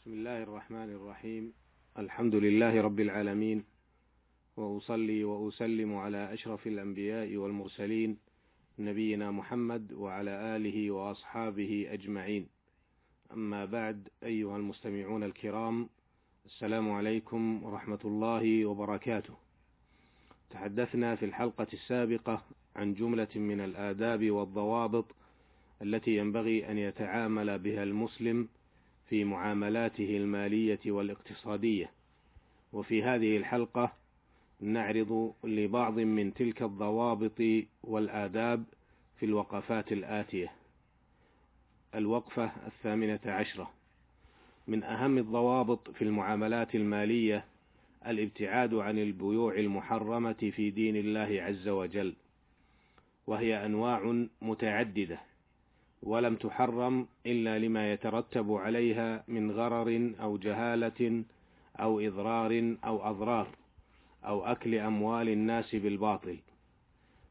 بسم الله الرحمن الرحيم. الحمد لله رب العالمين. وأصلي وأسلم على أشرف الأنبياء والمرسلين نبينا محمد وعلى آله وأصحابه أجمعين. أما بعد أيها المستمعون الكرام السلام عليكم ورحمة الله وبركاته. تحدثنا في الحلقة السابقة عن جملة من الآداب والضوابط التي ينبغي أن يتعامل بها المسلم في معاملاته المالية والاقتصادية، وفي هذه الحلقة نعرض لبعض من تلك الضوابط والآداب في الوقفات الآتية. الوقفة الثامنة عشرة. من أهم الضوابط في المعاملات المالية الابتعاد عن البيوع المحرمة في دين الله عز وجل، وهي أنواع متعددة. ولم تحرم إلا لما يترتب عليها من غرر أو جهالة أو إضرار أو أضرار أو أكل أموال الناس بالباطل.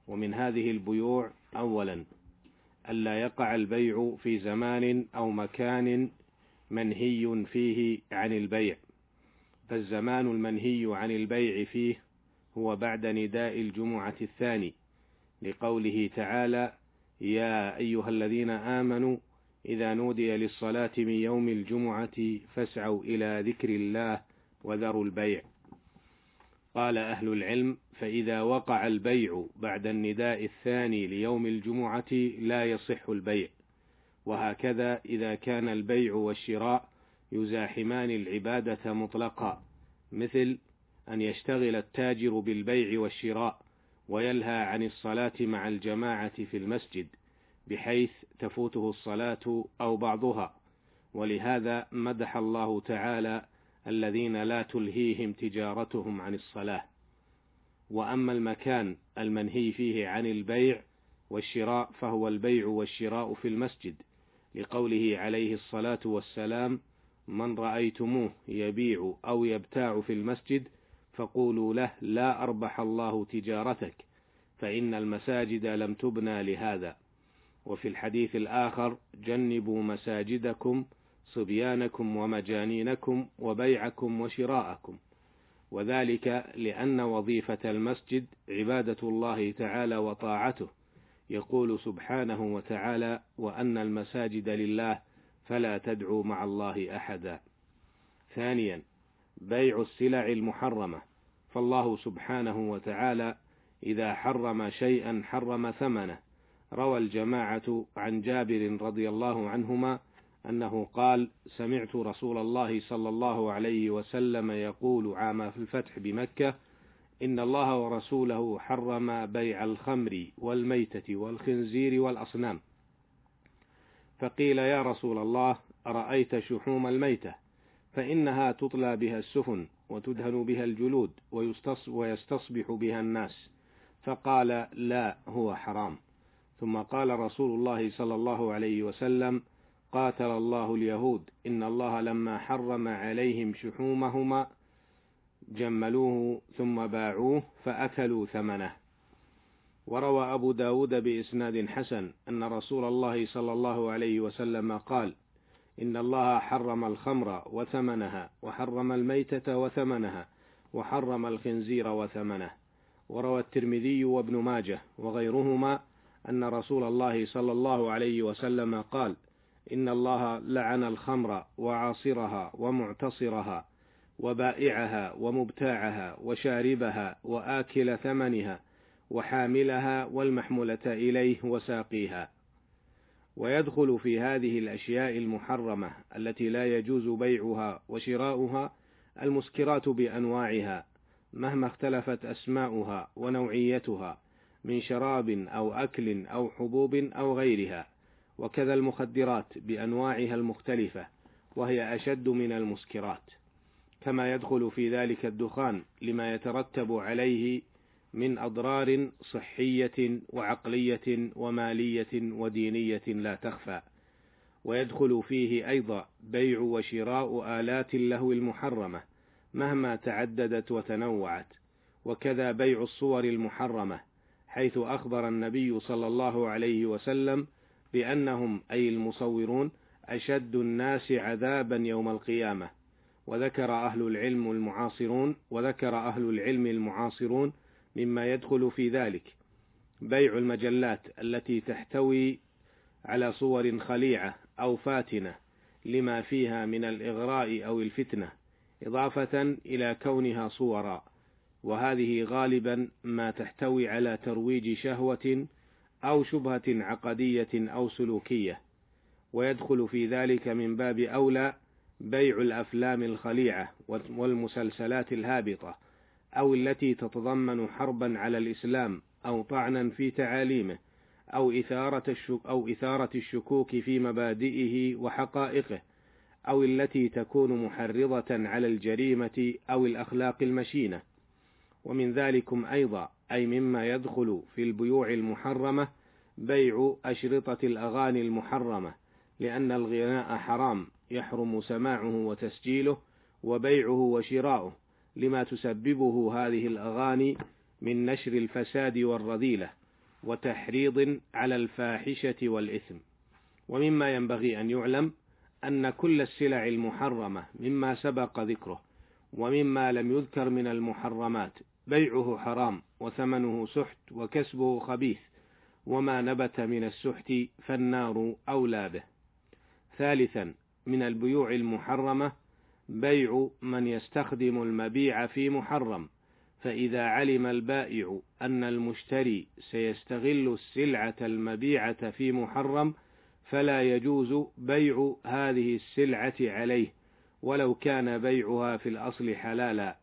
ومن هذه البيوع أولا ألا يقع البيع في زمان أو مكان منهي فيه عن البيع. فالزمان المنهي عن البيع فيه هو بعد نداء الجمعة الثاني لقوله تعالى يا أيها الذين آمنوا إذا نودي للصلاة من يوم الجمعة فاسعوا إلى ذكر الله وذروا البيع. قال أهل العلم: فإذا وقع البيع بعد النداء الثاني ليوم الجمعة لا يصح البيع، وهكذا إذا كان البيع والشراء يزاحمان العبادة مطلقا، مثل أن يشتغل التاجر بالبيع والشراء ويلهى عن الصلاة مع الجماعة في المسجد بحيث تفوته الصلاة أو بعضها. ولهذا مدح الله تعالى الذين لا تلهيهم تجارتهم عن الصلاة. وأما المكان المنهي فيه عن البيع والشراء فهو البيع والشراء في المسجد لقوله عليه الصلاة والسلام من رأيتموه يبيع أو يبتاع في المسجد فقولوا له لا أربح الله تجارتك فإن المساجد لم تبنى لهذا. وفي الحديث الآخر جنبوا مساجدكم صبيانكم ومجانينكم وبيعكم وشراءكم. وذلك لأن وظيفة المسجد عبادة الله تعالى وطاعته. يقول سبحانه وتعالى وأن المساجد لله فلا تدعوا مع الله أحدا. ثانيا بيع السلع المحرمة. فالله سبحانه وتعالى إذا حرم شيئا حرم ثمنه روى الجماعة عن جابر رضي الله عنهما أنه قال: سمعت رسول الله صلى الله عليه وسلم يقول عام الفتح بمكة: إن الله ورسوله حرم بيع الخمر والميتة والخنزير والأصنام. فقيل يا رسول الله: أرأيت شحوم الميتة؟ فإنها تطلى بها السفن وتدهن بها الجلود ويستصبح بها الناس. فقال لا هو حرام. ثم قال رسول الله صلى الله عليه وسلم قاتل الله اليهود. إن الله لما حرم عليهم شحومهما جملوه ثم باعوه فأكلوا ثمنه. وروى أبو داود بإسناد حسن أن رسول الله صلى الله عليه وسلم قال إن الله حرم الخمر وثمنها وحرم الميتة وثمنها وحرم الخنزير وثمنه وروى الترمذي وابن ماجه وغيرهما أن رسول الله صلى الله عليه وسلم قال إن الله لعن الخمر وعاصرها ومعتصرها وبائعها ومبتاعها وشاربها وآكل ثمنها وحاملها والمحمولة إليه وساقيها. ويدخل في هذه الأشياء المحرمة التي لا يجوز بيعها وشراؤها المسكرات بأنواعها مهما اختلفت أسماؤها ونوعيتها من شراب أو أكل أو حبوب أو غيرها وكذا المخدرات بأنواعها المختلفة وهي أشد من المسكرات. كما يدخل في ذلك الدخان لما يترتب عليه من أضرار صحية وعقلية ومالية ودينية لا تخفى ويدخل فيه أيضا بيع وشراء آلات اللهو المحرمة مهما تعددت وتنوعت وكذا بيع الصور المحرمة حيث أخبر النبي صلى الله عليه وسلم بأنهم أي المصورون أشد الناس عذابا يوم القيامة وذكر أهل العلم المعاصرون وذكر أهل العلم المعاصرون مما يدخل في ذلك. بيع المجلات التي تحتوي على صور خليعة أو فاتنة لما فيها من الإغراء أو الفتنة إضافة إلى كونها صورا. وهذه غالبا ما تحتوي على ترويج شهوة أو شبهة عقدية أو سلوكية. ويدخل في ذلك من باب أولى بيع الأفلام الخليعة والمسلسلات الهابطة أو التي تتضمن حربا على الإسلام أو طعنا في تعاليمه أو إثارة الشك أو إثارة الشكوك في مبادئه وحقائقه أو التي تكون محرضة على الجريمة أو الأخلاق المشينة. ومن ذلكم أيضا أي مما يدخل في البيوع المحرمة بيع أشرطة الأغاني المحرمة لأن الغناء حرام يحرم سماعه وتسجيله وبيعه وشراؤه. لما تسببه هذه الأغاني من نشر الفساد والرذيلة وتحريض على الفاحشة والإثم. ومما ينبغي أن يعلم أن كل السلع المحرمة مما سبق ذكره ومما لم يذكر من المحرمات بيعه حرام وثمنه سحت وكسبه خبيث وما نبت من السحت فالنار أولى به. ثالثا من البيوع المحرمة بيع من يستخدم المبيع في محرم فإذا علم البائع أن المشتري سيستغل السلعة المبيعة في محرم فلا يجوز بيع هذه السلعة عليه ولو كان بيعها في الأصل حلالا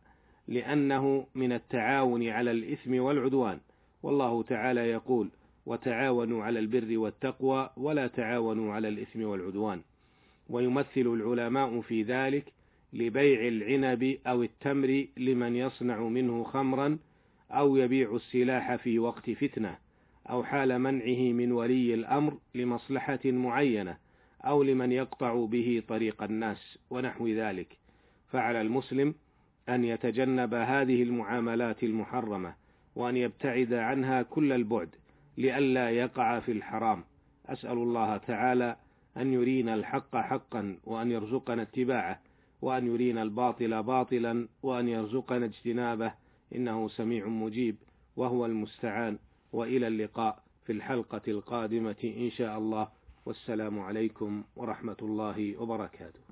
لأنه من التعاون على الإثم والعدوان. والله تعالى يقول وتعاونوا على البر والتقوى ولا تعاونوا على الإثم والعدوان ويمثل العلماء في ذلك لبيع العنب أو التمر لمن يصنع منه خمرا أو يبيع السلاح في وقت فتنة أو حال منعه من ولي الأمر لمصلحة معينة أو لمن يقطع به طريق الناس ونحو ذلك. فعلى المسلم أن يتجنب هذه المعاملات المحرمة وأن يبتعد عنها كل البعد لئلا يقع في الحرام. أسأل الله تعالى أن يرينا الحق حقا وأن يرزقنا اتباعه. وأن يرينا الباطل باطلا وأن يرزقنا اجتنابه. إنه سميع مجيب وهو المستعان. وإلى اللقاء في الحلقة القادمة إن شاء الله. والسلام عليكم ورحمة الله وبركاته.